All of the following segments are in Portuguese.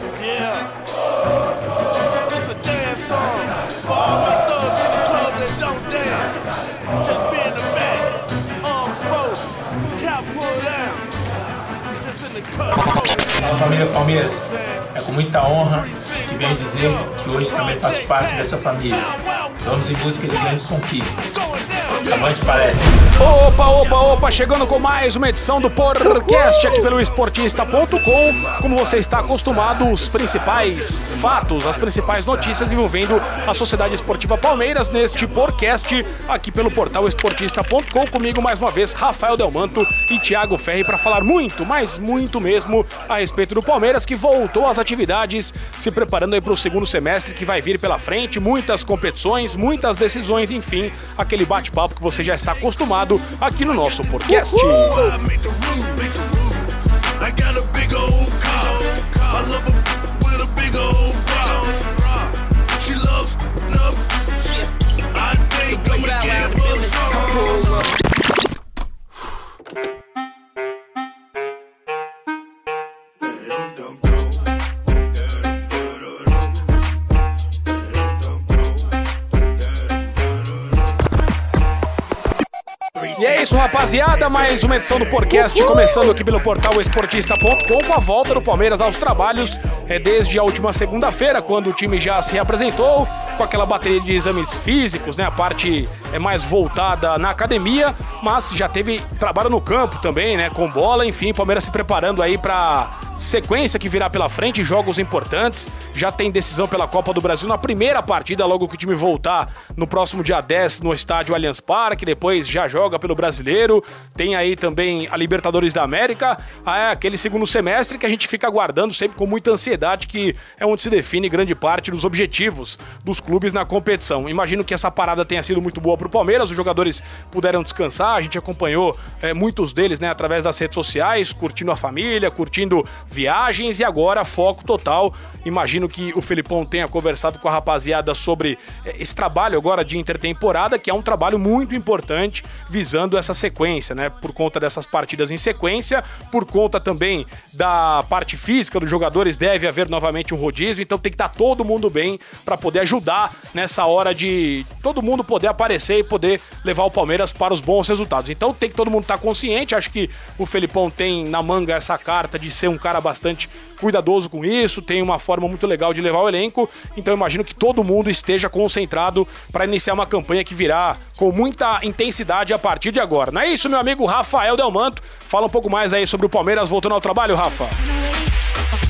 Yeah. A família Palmeiras, é com muita honra que venho dizer que hoje também faço parte dessa família. Vamos em busca de grandes conquistas. Palestra! Opa, opa, opa, chegando com mais uma edição do podcast aqui pelo esportista.com. Como você está acostumado, os principais fatos, as principais notícias envolvendo a Sociedade Esportiva Palmeiras neste podcast aqui pelo portal esportista.com. Comigo mais uma vez, Rafael Delmanto e Thiago Ferri para falar muito, mas muito mesmo a respeito do Palmeiras que voltou às atividades, se preparando aí para o segundo semestre que vai vir pela frente, muitas competições, muitas decisões, enfim, aquele bate-papo que você já está acostumado aqui no nosso podcast. I rapaziada. Mais uma edição do podcast começando aqui pelo portal esportista.com com a volta do Palmeiras aos trabalhos é, desde a última segunda-feira, quando o time já se reapresentou com aquela bateria de exames físicos, né? A parte é mais voltada na academia, mas já teve trabalho no campo também, né? Com bola, enfim, Palmeiras se preparando aí para sequência que virá pela frente, jogos importantes. Já tem decisão pela Copa do Brasil na primeira partida, logo que o time voltar no próximo dia 10 no estádio Allianz Parque. Depois já joga pelo Brasileiro. Tem aí também a Libertadores da América. Ah, é aquele segundo semestre que a gente fica aguardando sempre com muita ansiedade, que é onde se define grande parte dos objetivos dos clubes na competição. Imagino que essa parada tenha sido muito boa para o Palmeiras. Os jogadores puderam descansar. A gente acompanhou é, muitos deles né, através das redes sociais, curtindo a família, curtindo viagens e agora foco total. Imagino que o Felipão tenha conversado com a rapaziada sobre eh, esse trabalho agora de intertemporada, que é um trabalho muito importante visando essa sequência, né? Por conta dessas partidas em sequência, por conta também da parte física dos jogadores, deve haver novamente um rodízio, então tem que estar todo mundo bem para poder ajudar nessa hora de todo mundo poder aparecer e poder levar o Palmeiras para os bons resultados. Então tem que todo mundo estar consciente. Acho que o Felipão tem na manga essa carta de ser um cara bastante cuidadoso com isso, tem uma forma muito legal de levar o elenco. Então imagino que todo mundo esteja concentrado para iniciar uma campanha que virá com muita intensidade a partir de agora. Não é isso, meu amigo Rafael Delmanto? Fala um pouco mais aí sobre o Palmeiras voltando ao trabalho, Rafa.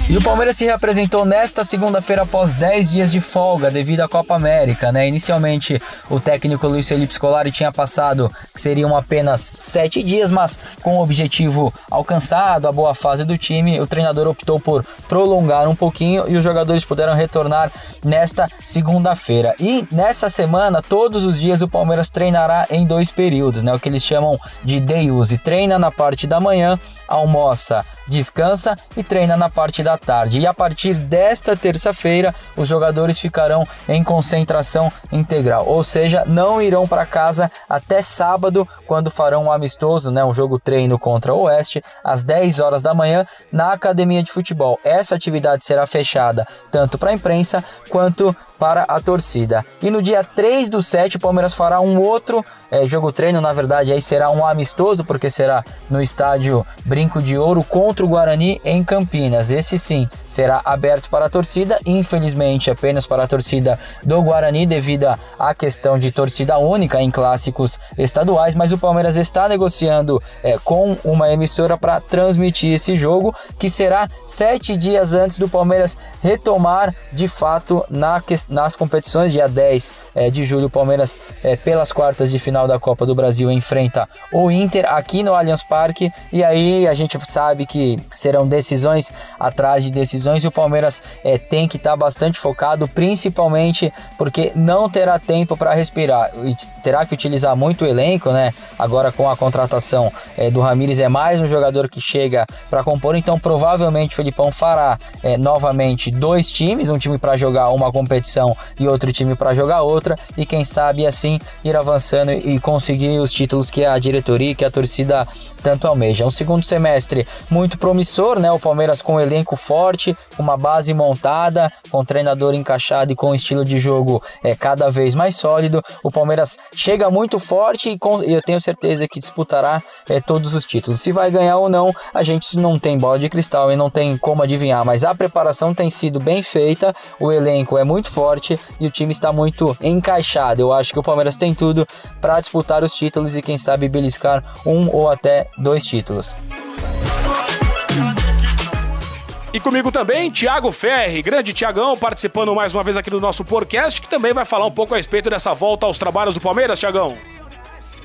E o Palmeiras se reapresentou nesta segunda-feira após 10 dias de folga devido à Copa América, né? Inicialmente, o técnico Luiz Felipe Scolari tinha passado que seriam apenas 7 dias, mas com o objetivo alcançado, a boa fase do time, o treinador optou por prolongar um pouquinho e os jogadores puderam retornar nesta segunda-feira. E nessa semana, todos os dias o Palmeiras treinará em dois períodos, né? O que eles chamam de day use. Treina na parte da manhã, almoça, descansa e treina na parte da tarde. E a partir desta terça-feira, os jogadores ficarão em concentração integral, ou seja, não irão para casa até sábado, quando farão um amistoso, né, um jogo treino contra o Oeste, às 10 horas da manhã, na academia de futebol. Essa atividade será fechada tanto para a imprensa quanto para a torcida. E no dia 3 do 7, o Palmeiras fará um outro é, jogo treino, na verdade, aí será um amistoso, porque será no estádio Brinco de Ouro contra o Guarani em Campinas. Esse sim será aberto para a torcida, infelizmente apenas para a torcida do Guarani, devido à questão de torcida única em clássicos estaduais, mas o Palmeiras está negociando é, com uma emissora para transmitir esse jogo, que será sete dias antes do Palmeiras retomar de fato na questão nas competições. Dia 10 é, de julho, o Palmeiras, é, pelas quartas de final da Copa do Brasil, enfrenta o Inter aqui no Allianz Parque. E aí a gente sabe que serão decisões atrás de decisões e o Palmeiras é, tem que estar tá bastante focado, principalmente porque não terá tempo para respirar e terá que utilizar muito o elenco, né? Agora com a contratação do Ramires é mais um jogador que chega para compor, então provavelmente o Felipão fará novamente dois times, um time para jogar uma competição posição e outro time para jogar outra e quem sabe assim ir avançando e conseguir os títulos que a diretoria e que a torcida tanto almeja. Um segundo semestre muito promissor, né? O Palmeiras com um elenco forte, uma base montada, com um treinador encaixado e com um estilo de jogo é, cada vez mais sólido. O Palmeiras chega muito forte e, com, eu tenho certeza que disputará é, todos os títulos. Se vai ganhar ou não, a gente não tem bola de cristal e não tem como adivinhar, mas a preparação tem sido bem feita, o elenco é muito forte e o time está muito encaixado. Eu acho que o Palmeiras tem tudo para disputar os títulos e quem sabe beliscar um ou até dois títulos. E comigo também, Thiago Ferri, grande Tiagão, participando mais uma vez aqui do nosso podcast, que também vai falar um pouco a respeito dessa volta aos trabalhos do Palmeiras, Tiagão.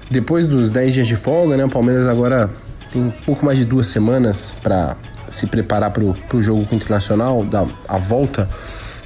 Depois dos 10 dias de folga, né, o Palmeiras agora tem um pouco mais de duas semanas para se preparar para o jogo com o Internacional, da, a volta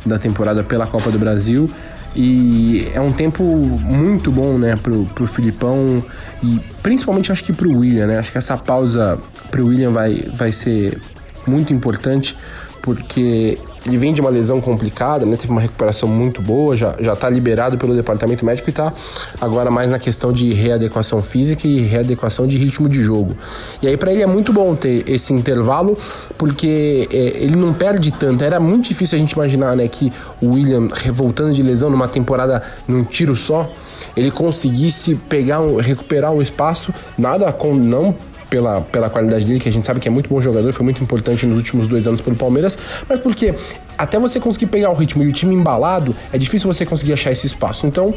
da temporada pela Copa do Brasil. E é um tempo muito bom, né, pro, pro Filipão e principalmente acho que pro William, né? Acho que essa pausa pro William vai, vai ser muito importante porque ele vem de uma lesão complicada, né? Teve uma recuperação muito boa, já, já tá liberado pelo departamento médico e tá agora mais na questão de readequação física e readequação de ritmo de jogo. E aí para ele é muito bom ter esse intervalo, porque é, ele não perde tanto. Era muito difícil a gente imaginar, né, que o William voltando de lesão numa temporada num tiro só, ele conseguisse pegar recuperar um espaço, nada com não pela, pela qualidade dele, que a gente sabe que é muito bom jogador, foi muito importante nos últimos dois anos pelo Palmeiras, mas porque até você conseguir pegar o ritmo e o time embalado, é difícil você conseguir achar esse espaço. Então,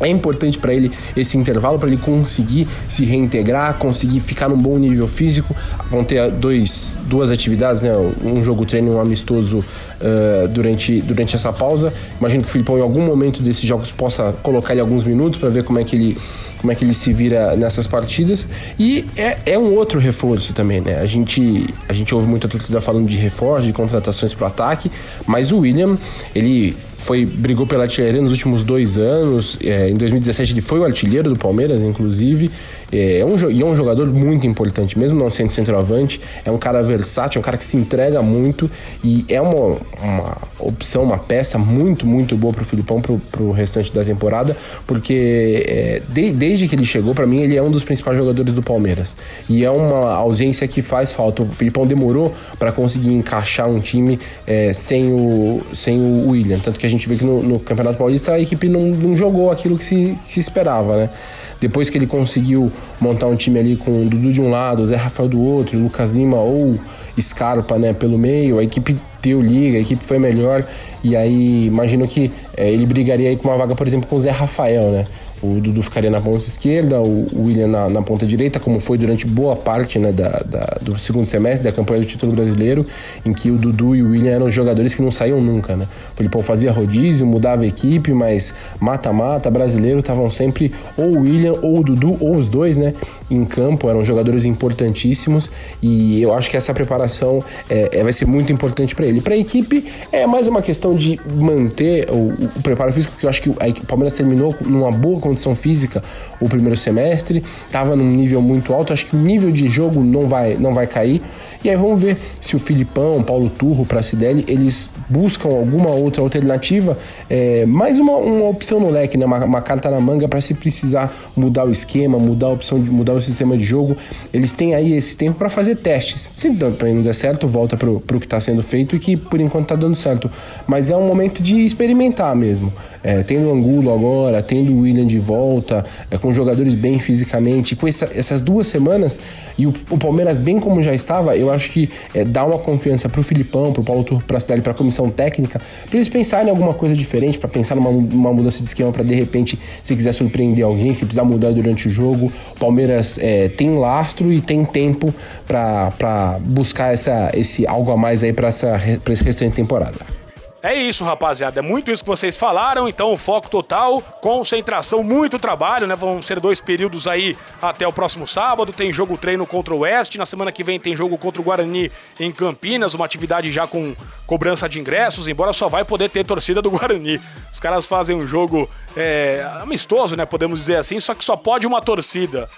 é importante para ele esse intervalo para ele conseguir se reintegrar, conseguir ficar num bom nível físico. Vão ter dois, duas atividades, né? um jogo treino e um amistoso uh, durante, durante essa pausa. Imagino que o Filipão em algum momento desses jogos possa colocar ele alguns minutos para ver como é que ele como é que ele se vira nessas partidas. E é, é um outro reforço também, né? A gente, a gente ouve muita torcida falando de reforço, de contratações para o ataque, mas o William, ele foi brigou pela artilharia nos últimos dois anos. É, em 2017 ele foi o artilheiro do Palmeiras, inclusive. É, é um, e é um jogador muito importante, mesmo não sendo centroavante. É um cara versátil, é um cara que se entrega muito e é uma, uma opção, uma peça muito, muito boa para o Filipão para o restante da temporada, porque é, de, desde que ele chegou, para mim, ele é um dos principais jogadores do Palmeiras. E é uma ausência que faz falta. O Filipão demorou para conseguir encaixar um time é, sem, o, sem o William. Tanto que a gente vê que no, no Campeonato Paulista a equipe não, não jogou aquilo que se, que se esperava, né? Depois que ele conseguiu montar um time ali com o Dudu de um lado, o Zé Rafael do outro, o Lucas Lima ou Scarpa né, pelo meio, a equipe deu liga, a equipe foi melhor. E aí imagino que é, ele brigaria aí com uma vaga, por exemplo, com o Zé Rafael, né? O Dudu ficaria na ponta esquerda, o William na, na ponta direita, como foi durante boa parte né, da, da, do segundo semestre da campanha do título brasileiro, em que o Dudu e o William eram jogadores que não saíam nunca. Né? O Filipão fazia rodízio, mudava a equipe, mas mata-mata, brasileiro, estavam sempre ou o William ou o Dudu, ou os dois né, em campo, eram jogadores importantíssimos e eu acho que essa preparação é, é vai ser muito importante para ele. Para a equipe, é mais uma questão de manter o, o preparo físico, que eu acho que o Palmeiras terminou numa boa condição física o primeiro semestre, estava num nível muito alto, acho que o nível de jogo não vai, não vai cair. E aí vamos ver se o Filipão, Paulo Turro, Pracidelli, eles buscam alguma outra alternativa, é, mais uma, uma opção no leque, né? uma, uma carta na manga para se precisar mudar o esquema, mudar a opção de mudar o sistema de jogo. Eles têm aí esse tempo para fazer testes. Se também não der certo, volta para o que está sendo feito e que por enquanto está dando certo. Mas é um momento de experimentar mesmo. É, tendo o Angulo agora, tendo o William de volta, é, com jogadores bem fisicamente, com essa, essas duas semanas e o, o, Palmeiras bem como já estava, eu acho que é, dá uma confiança pro Filipão, pro Paulo Turco, pra cidade, pra comissão técnica, para eles pensarem em alguma coisa diferente, para pensar numa, numa mudança de esquema, para de repente, se quiser surpreender alguém, se precisar mudar durante o jogo, o Palmeiras é, tem lastro e tem tempo para buscar essa, esse algo a mais aí para essa pra esse temporada. É isso, rapaziada. É muito isso que vocês falaram. Então, foco total, concentração, muito trabalho, né? Vão ser dois períodos aí até o próximo sábado. Tem jogo treino contra o Oeste. Na semana que vem tem jogo contra o Guarani em Campinas, uma atividade já com cobrança de ingressos, embora só vai poder ter torcida do Guarani. Os caras fazem um jogo é, amistoso, né? Podemos dizer assim, só que só pode uma torcida.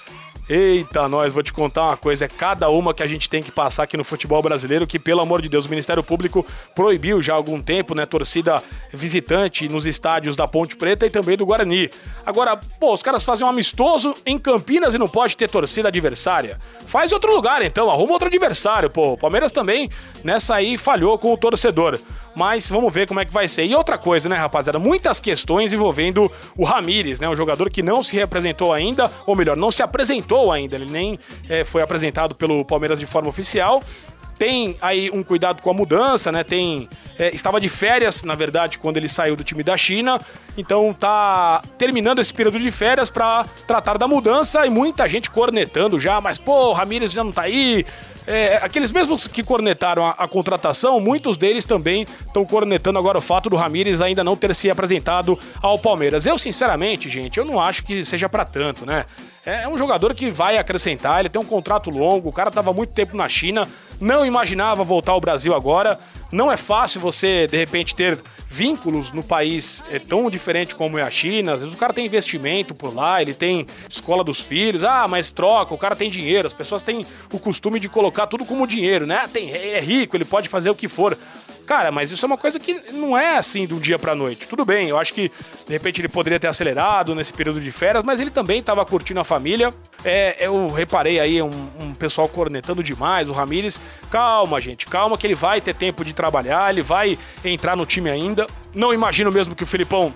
Eita, nós, vou te contar uma coisa, é cada uma que a gente tem que passar aqui no futebol brasileiro, que pelo amor de Deus, o Ministério Público proibiu já há algum tempo, né, torcida visitante nos estádios da Ponte Preta e também do Guarani. Agora, pô, os caras fazem um amistoso em Campinas e não pode ter torcida adversária. Faz outro lugar então, arruma outro adversário, pô. O Palmeiras também nessa aí falhou com o torcedor. Mas vamos ver como é que vai ser. E outra coisa, né, rapaziada? Muitas questões envolvendo o Ramires, né? Um jogador que não se representou ainda, ou melhor, não se apresentou ainda. Ele nem é, foi apresentado pelo Palmeiras de forma oficial tem aí um cuidado com a mudança, né? Tem é, estava de férias, na verdade, quando ele saiu do time da China, então tá terminando esse período de férias para tratar da mudança e muita gente cornetando já, mas pô, Ramírez já não tá aí. É, aqueles mesmos que cornetaram a, a, contratação, muitos deles também estão cornetando agora o fato do Ramírez ainda não ter se apresentado ao Palmeiras. Eu, sinceramente, gente, eu não acho que seja para tanto, né? É, é um jogador que vai acrescentar, ele tem um contrato longo, o cara tava muito tempo na China, não imaginava voltar ao Brasil agora. Não é fácil você, de repente, ter vínculos no país é tão diferente como é a China. Às vezes o cara tem investimento por lá, ele tem escola dos filhos, ah, mas troca, o cara tem dinheiro. As pessoas têm o costume de colocar tudo como dinheiro, né? Tem, é rico, ele pode fazer o que for. Cara, mas isso é uma coisa que não é assim do dia pra noite. Tudo bem, eu acho que de repente ele poderia ter acelerado nesse período de férias, mas ele também estava curtindo a família. É, eu reparei aí um, um, pessoal cornetando demais, o Ramires. Calma, gente, calma que ele vai ter tempo de trabalhar, ele vai entrar no time ainda. Não imagino mesmo que o Filipão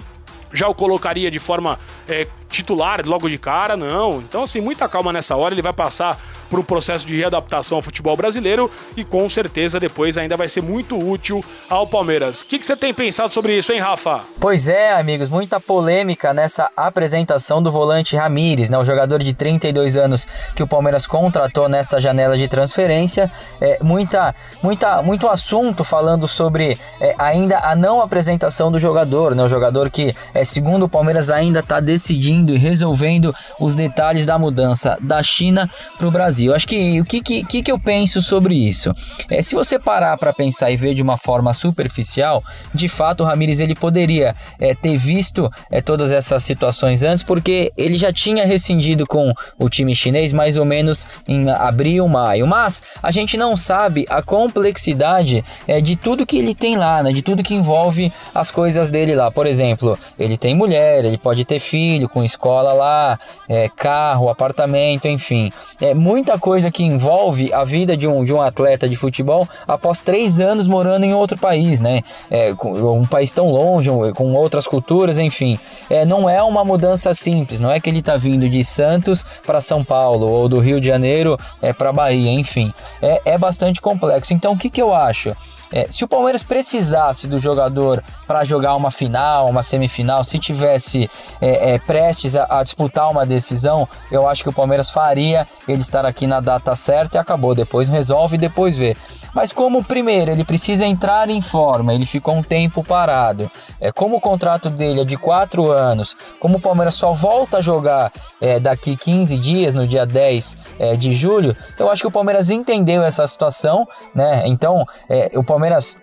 já o colocaria de forma é, titular logo de cara, não. Então, assim, muita calma nessa hora. Ele vai passar por um processo de readaptação ao futebol brasileiro e com certeza depois ainda vai ser muito útil ao Palmeiras. O que, que você tem pensado sobre isso, hein, Rafa? Pois é, amigos, muita polêmica nessa apresentação do volante Ramires, né? O jogador de 32 anos que o Palmeiras contratou nessa janela de transferência. É, muita, muita, muito assunto falando sobre é, ainda a não apresentação do jogador, né? O jogador que, é, segundo o Palmeiras, ainda está decidindo e resolvendo os detalhes da mudança da China para o Brasil. Acho que o que, que, que eu penso sobre isso? É, se você parar para pensar e ver de uma forma superficial, de fato o Ramires ele poderia é, ter visto é, todas essas situações antes, porque ele já tinha rescindido com o time chinês mais ou menos em abril, maio. Mas a gente não sabe a complexidade é, de tudo que ele tem lá, né? de tudo que envolve as coisas dele lá. Por exemplo, ele tem mulher, ele pode ter filho com escola lá, é, carro, apartamento, enfim. É muita coisa que envolve a vida de um, de um atleta de futebol após três anos morando em outro país, né? É, um país tão longe, com outras culturas, enfim. É, não é uma mudança simples, não é que ele está vindo de Santos para São Paulo ou do Rio de Janeiro é, para Bahia, enfim. É, é bastante complexo. Então, o que, que eu acho? É, se o Palmeiras precisasse do jogador para jogar uma final, uma semifinal, se tivesse é, é, prestes a, a, disputar uma decisão, eu acho que o Palmeiras faria ele estar aqui na data certa e acabou. Depois resolve e depois vê. Mas como primeiro ele precisa entrar em forma, ele ficou um tempo parado. É, como o contrato dele é de quatro anos, como o Palmeiras só volta a jogar é, daqui 15 dias, no dia 10 é, de julho, eu acho que o Palmeiras entendeu essa situação, né? Então, é, o Palmeiras Palmeiras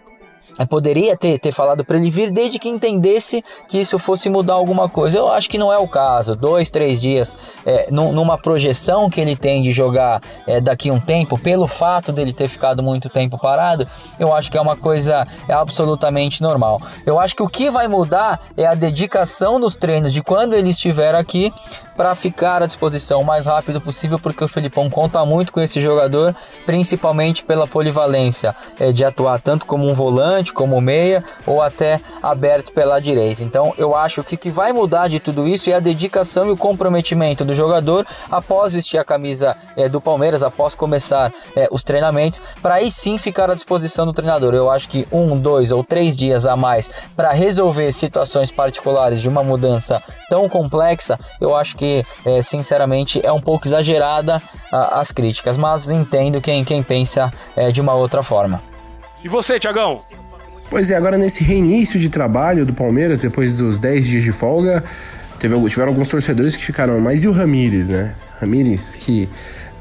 é, poderia ter, ter falado para ele vir desde que entendesse que isso fosse mudar alguma coisa. Eu acho que não é o caso. Dois, três dias é, numa projeção que ele tem de jogar é, daqui um tempo, pelo fato dele ter ficado muito tempo parado, eu acho que é uma coisa é absolutamente normal. Eu acho que o que vai mudar é a dedicação nos treinos de quando ele estiver aqui para ficar à disposição o mais rápido possível, porque o Felipão conta muito com esse jogador, principalmente pela polivalência é, de atuar tanto como um volante, como meia ou até aberto pela direita. Então eu acho que o que vai mudar de tudo isso é a dedicação e o comprometimento do jogador após vestir a camisa é, do Palmeiras, após começar é, os treinamentos, para aí sim ficar à disposição do treinador. Eu acho que um, dois ou três dias a mais para resolver situações particulares de uma mudança tão complexa, eu acho que é, sinceramente, é um pouco exagerada a, as críticas, mas entendo quem, quem pensa é, de uma outra forma. E você, Tiagão? Pois é, agora nesse reinício de trabalho do Palmeiras, depois dos 10 dias de folga, teve, tiveram alguns torcedores que ficaram, mas e o Ramires, né? Ramires que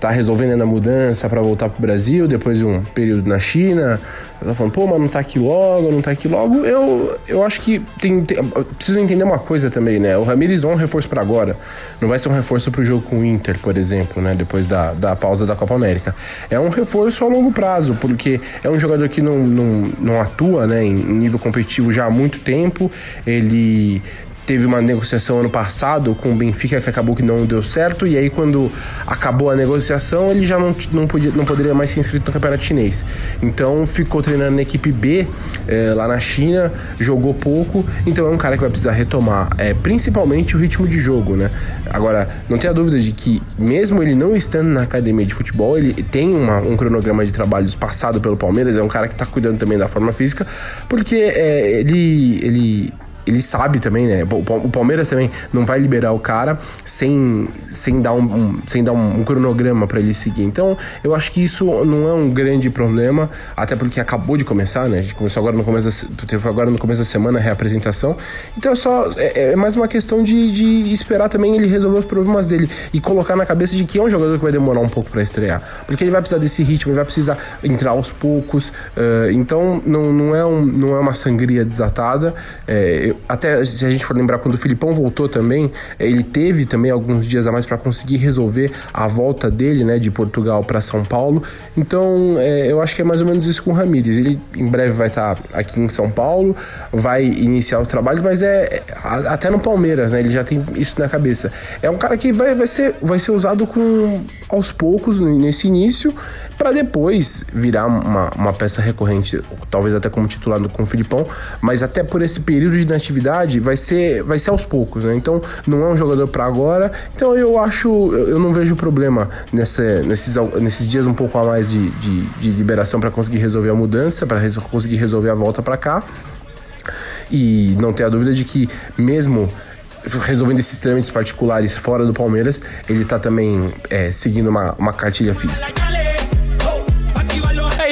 tá resolvendo a mudança para voltar pro Brasil depois de um período na China. Tá falando, pô, mas não tá aqui logo, não tá aqui logo. Eu, eu acho que tem, tem preciso entender uma coisa também, né? O Ramires não é um reforço para agora. Não vai ser um reforço pro jogo com o Inter, por exemplo, né? Depois da, da pausa da Copa América. É um reforço a longo prazo, porque é um jogador que não, não, não atua né, em nível competitivo já há muito tempo. Ele teve uma negociação ano passado com o Benfica que acabou que não deu certo, e aí quando acabou a negociação, ele já não, não, podia, não poderia mais ser inscrito no Campeonato Chinês. Então ficou treinando na equipe B é, lá na China, jogou pouco, então é um cara que vai precisar retomar, é, principalmente o ritmo de jogo, né? Agora, não tenha dúvida de que, mesmo ele não estando na academia de futebol, ele tem uma, um cronograma de trabalhos passado pelo Palmeiras, é um cara que está cuidando também da forma física, porque é, ele, ele ele sabe também, né? O Palmeiras também não vai liberar o cara sem, sem dar, um, um sem dar um, um cronograma para ele seguir. Então, eu acho que isso não é um grande problema, até porque acabou de começar, né? A gente começou agora no começo da, agora no começo da semana a reapresentação. Então, é só é, é mais uma questão de, de esperar também ele resolver os problemas dele e colocar na cabeça de que é um jogador que vai demorar um pouco para estrear, porque ele vai precisar desse ritmo, ele vai precisar entrar aos poucos. Uh, então, não, não, é um, não é uma sangria desatada. É, até se a gente for lembrar quando o Filipão voltou também, ele teve também alguns dias a mais para conseguir resolver a volta dele, né, de Portugal para São Paulo. Então, é, eu acho que é mais ou menos isso com o Ramires. Ele em breve vai estar tá aqui em São Paulo, vai iniciar os trabalhos, mas é, até no Palmeiras, né? Ele já tem isso na cabeça. É um cara que vai, vai, ser, vai ser usado com aos poucos nesse início, para depois virar uma, uma peça recorrente, talvez até como titular com o Filipão, mas até por esse período de inatividade vai ser, vai ser aos poucos, né? Então não é um jogador para agora. Então eu acho, eu não vejo problema nessa, nesses, nesses dias um pouco a mais de, de, de liberação para conseguir resolver a mudança, para conseguir resolver a volta para cá. E não ter a dúvida de que mesmo resolvendo esses trâmites particulares fora do Palmeiras, ele tá também é, seguindo uma, uma cartilha física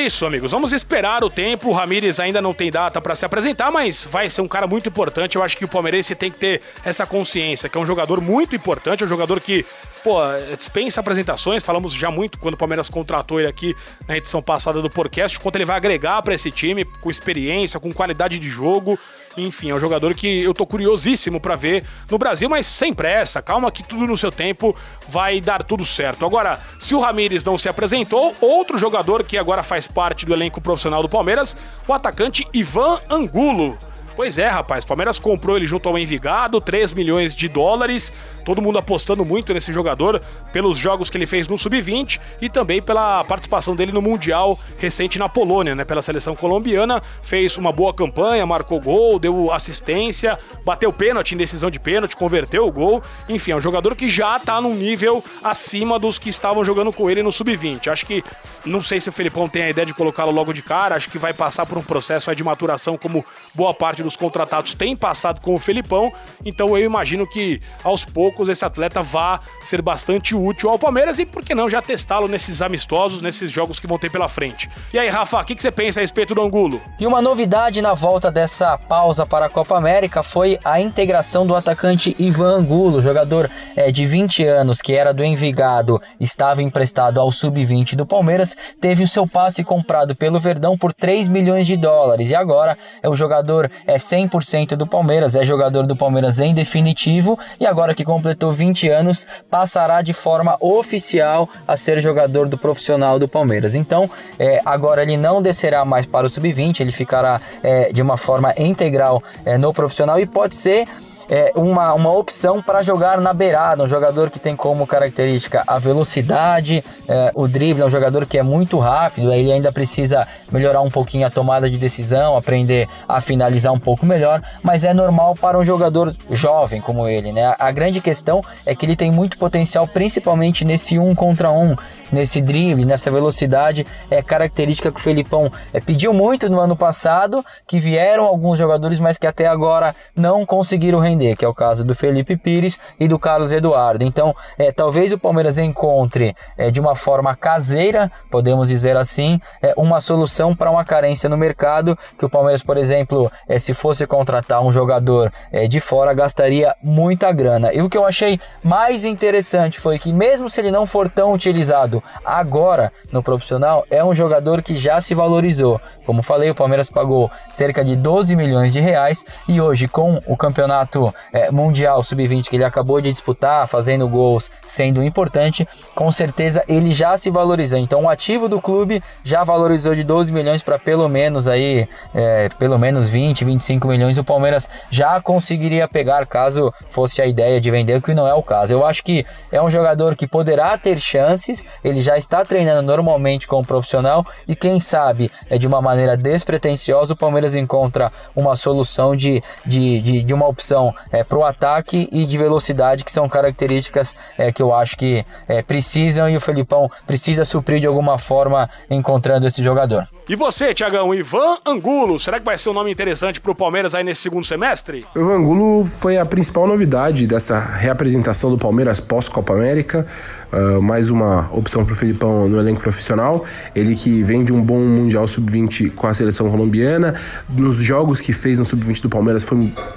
isso, amigos. Vamos esperar o tempo. O Ramires ainda não tem data para se apresentar, mas vai ser um cara muito importante. Eu acho que o palmeirense tem que ter essa consciência, que é um jogador muito importante, é um jogador que, pô, dispensa apresentações. Falamos já muito quando o Palmeiras contratou ele aqui na edição passada do podcast, quanto ele vai agregar para esse time com experiência, com qualidade de jogo. Enfim, é um jogador que eu tô curiosíssimo para ver no Brasil, mas sem pressa, calma que tudo no seu tempo vai dar tudo certo. Agora, se o Ramires não se apresentou, outro jogador que agora faz parte do elenco profissional do Palmeiras, o atacante Ivan Angulo. Pois é, rapaz. Palmeiras comprou ele junto ao Envigado, 3 milhões de dólares. Todo mundo apostando muito nesse jogador pelos jogos que ele fez no Sub-20 e também pela participação dele no Mundial recente na Polônia, né? Pela seleção colombiana. Fez uma boa campanha, marcou gol, deu assistência, bateu pênalti em decisão de pênalti, converteu o gol. Enfim, é um jogador que já tá num nível acima dos que estavam jogando com ele no Sub-20. Acho que não sei se o Felipão tem a ideia de colocá-lo logo de cara, acho que vai passar por um processo de maturação como boa parte dos contratados tem passado com o Felipão, então eu imagino que aos poucos esse atleta vá ser bastante útil ao Palmeiras e por que não já testá-lo nesses amistosos, nesses jogos que vão ter pela frente. E aí, Rafa, o que, que você pensa a respeito do Angulo? E uma novidade na volta dessa pausa para a Copa América foi a integração do atacante Ivan Angulo, jogador é, de 20 anos que era do Envigado, estava emprestado ao Sub-20 do Palmeiras teve o seu passe comprado pelo Verdão por 3 milhões de dólares e agora é o jogador é 100% do Palmeiras, é jogador do Palmeiras em definitivo e agora que completou 20 anos passará de forma oficial a ser jogador do profissional do Palmeiras. Então, é, agora ele não descerá mais para o sub-20, ele ficará é, de uma forma integral é, no profissional e pode ser é, uma, uma opção para jogar na beirada, um jogador que tem como característica a velocidade, é, o drible, é um jogador que é muito rápido, ele ainda precisa melhorar um pouquinho a tomada de decisão, aprender a finalizar um pouco melhor, mas é normal para um jogador jovem como ele, né? A grande questão é que ele tem muito potencial, principalmente nesse um contra um, nesse drible, nessa velocidade, é característica que o Felipão é, pediu muito no ano passado, que vieram alguns jogadores, mas que até agora não conseguiram render que é o caso do Felipe Pires e do Carlos Eduardo. Então, é, talvez o Palmeiras encontre é, de uma forma caseira, podemos dizer assim, é, uma solução para uma carência no mercado, que o Palmeiras, por exemplo, é, se fosse contratar um jogador é, de fora, gastaria muita grana. E o que eu achei mais interessante foi que, mesmo se ele não for tão utilizado agora no profissional, é um jogador que já se valorizou. Como falei, o Palmeiras pagou cerca de 12 milhões de reais e hoje, com o campeonato é, mundial sub-20 que ele acabou de disputar, fazendo gols, sendo importante, com certeza ele já se valorizou. Então, o ativo do clube já valorizou de 12 milhões para pelo menos aí, é, pelo menos 20, 25 milhões. O Palmeiras já conseguiria pegar caso fosse a ideia de vender, o que não é o caso. Eu acho que é um jogador que poderá ter chances, ele já está treinando normalmente como profissional e quem sabe é de uma maneira despretensiosa o Palmeiras encontra uma solução de, de, de, de uma opção é, para o ataque e de velocidade, que são características é, que eu acho que é, precisam e o Felipão precisa suprir de alguma forma encontrando esse jogador. E você, Tiagão, Ivan Angulo, será que vai ser um nome interessante para o Palmeiras aí nesse segundo semestre? O Ivan Angulo foi a principal novidade dessa reapresentação do Palmeiras pós-Copa América. Uh, mais uma opção para o Felipão no elenco profissional. Ele que vem de um bom Mundial Sub-20 com a seleção colombiana. Nos jogos que fez no Sub-20 do Palmeiras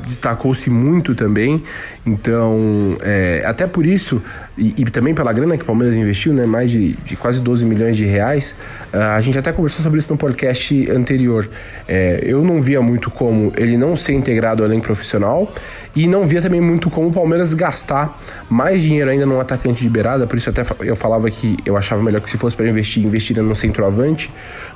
destacou-se muito também. Então, é, até por isso, e, e, também pela grana que o Palmeiras investiu, né, mais de, de quase 12 milhões de reais, uh, a gente até conversou sobre isso no podcast anterior. É, eu não via muito como ele não ser integrado ao elenco profissional e não via também muito como o Palmeiras gastar mais dinheiro ainda num atacante de beirada, por isso até eu falava que eu achava melhor que se fosse para investir, investir no centroavante,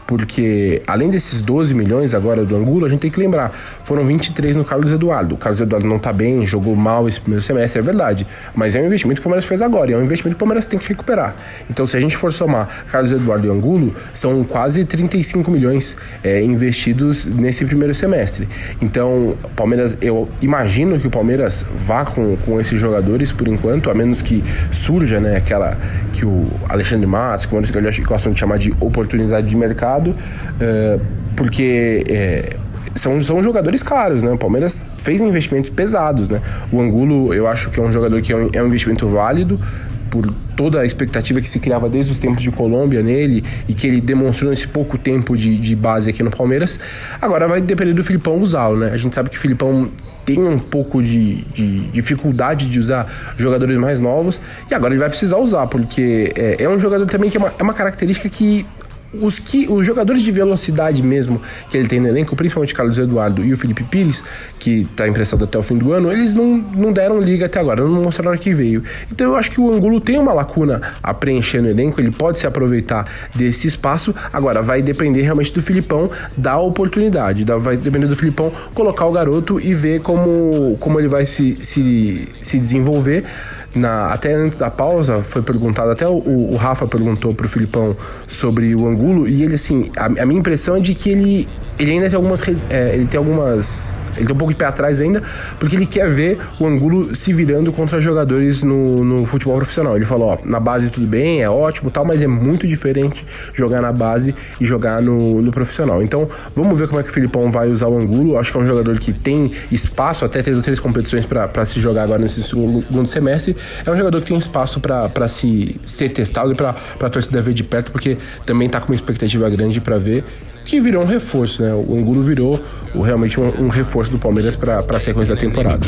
porque além desses 12 milhões agora do Angulo, a gente tem que lembrar, foram 23 no Carlos Eduardo. O Carlos Eduardo não tá bem, jogou mal esse primeiro semestre, é verdade, mas é um investimento que o Palmeiras fez agora, e é um investimento que o Palmeiras tem que recuperar. Então, se a gente for somar Carlos Eduardo e Angulo, são quase 35 milhões é, investidos nesse primeiro semestre. Então, Palmeiras, eu imagino que que o Palmeiras vá com, com esses jogadores por enquanto, a menos que surja, né, aquela que o Alexandre Matos, como eles gostam de chamar de oportunidade de mercado, uh, porque é, são, são jogadores caros, né? O Palmeiras fez investimentos pesados, né? O Angulo, eu acho que é um jogador que é um, é um investimento válido por toda a expectativa que se criava desde os tempos de Colômbia nele e que ele demonstrou nesse pouco tempo de, de base aqui no Palmeiras. Agora vai depender do Filipão usá-lo, né? A gente sabe que o Filipão tem um pouco de, de, dificuldade de usar jogadores mais novos e agora ele vai precisar usar, porque é, é um jogador também que é uma, é uma característica que os, que, os jogadores de velocidade mesmo que ele tem no elenco, principalmente Carlos Eduardo e o Felipe Pires, que está emprestado até o fim do ano, eles não, não deram liga até agora, não mostraram que veio. Então eu acho que o Angulo tem uma lacuna a preencher no elenco, ele pode se aproveitar desse espaço. Agora vai depender realmente do Filipão dar oportunidade, vai depender do Filipão colocar o garoto e ver como, como ele vai se, se, se desenvolver na, até antes da pausa foi perguntado, até o, o Rafa perguntou pro Filipão sobre o Angulo, e ele assim, a, a minha impressão é de que ele ele ainda tem algumas. É, ele tem algumas. Ele tem um pouco de pé atrás ainda, porque ele quer ver o Angulo se virando contra jogadores no, no futebol profissional. Ele falou: ó, na base tudo bem, é ótimo tal, mas é muito diferente jogar na base e jogar no, no profissional. Então, vamos ver como é que o Filipão vai usar o Angulo. Acho que é um jogador que tem espaço, até tendo três competições para se jogar agora nesse segundo semestre. É um jogador que tem espaço para se ser testado e para a torcida ver de perto, porque também tá com uma expectativa grande para ver que virou um reforço, né? O Angulo virou o, realmente um, um, reforço do Palmeiras para a sequência da temporada.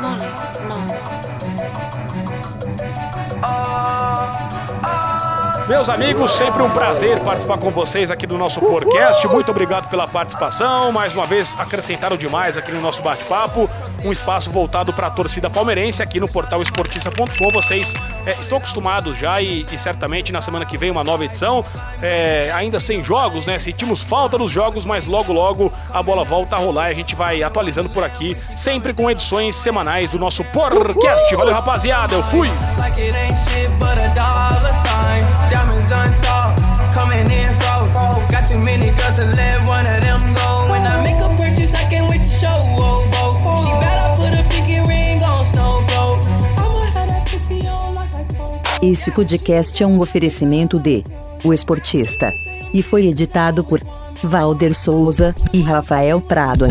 Money, money. Meus amigos, sempre um prazer participar com vocês aqui do nosso podcast. Muito obrigado pela participação. Mais uma vez, acrescentaram demais aqui no nosso bate-papo um espaço voltado para a torcida palmeirense aqui no portal esportista.com. Vocês é, estão acostumados já e, e, certamente na semana que vem uma nova edição, é, ainda sem jogos, né? Sentimos falta dos jogos, mas logo logo a bola volta a rolar e a gente vai atualizando por aqui, sempre com edições semanais do nosso podcast. Valeu, rapaziada, eu fui! too many girls to let one of them go. When I make a purchase, I can't wait to show. Oh. Esse podcast é um oferecimento de O Esportista e foi editado por Valder Souza e Rafael Prado.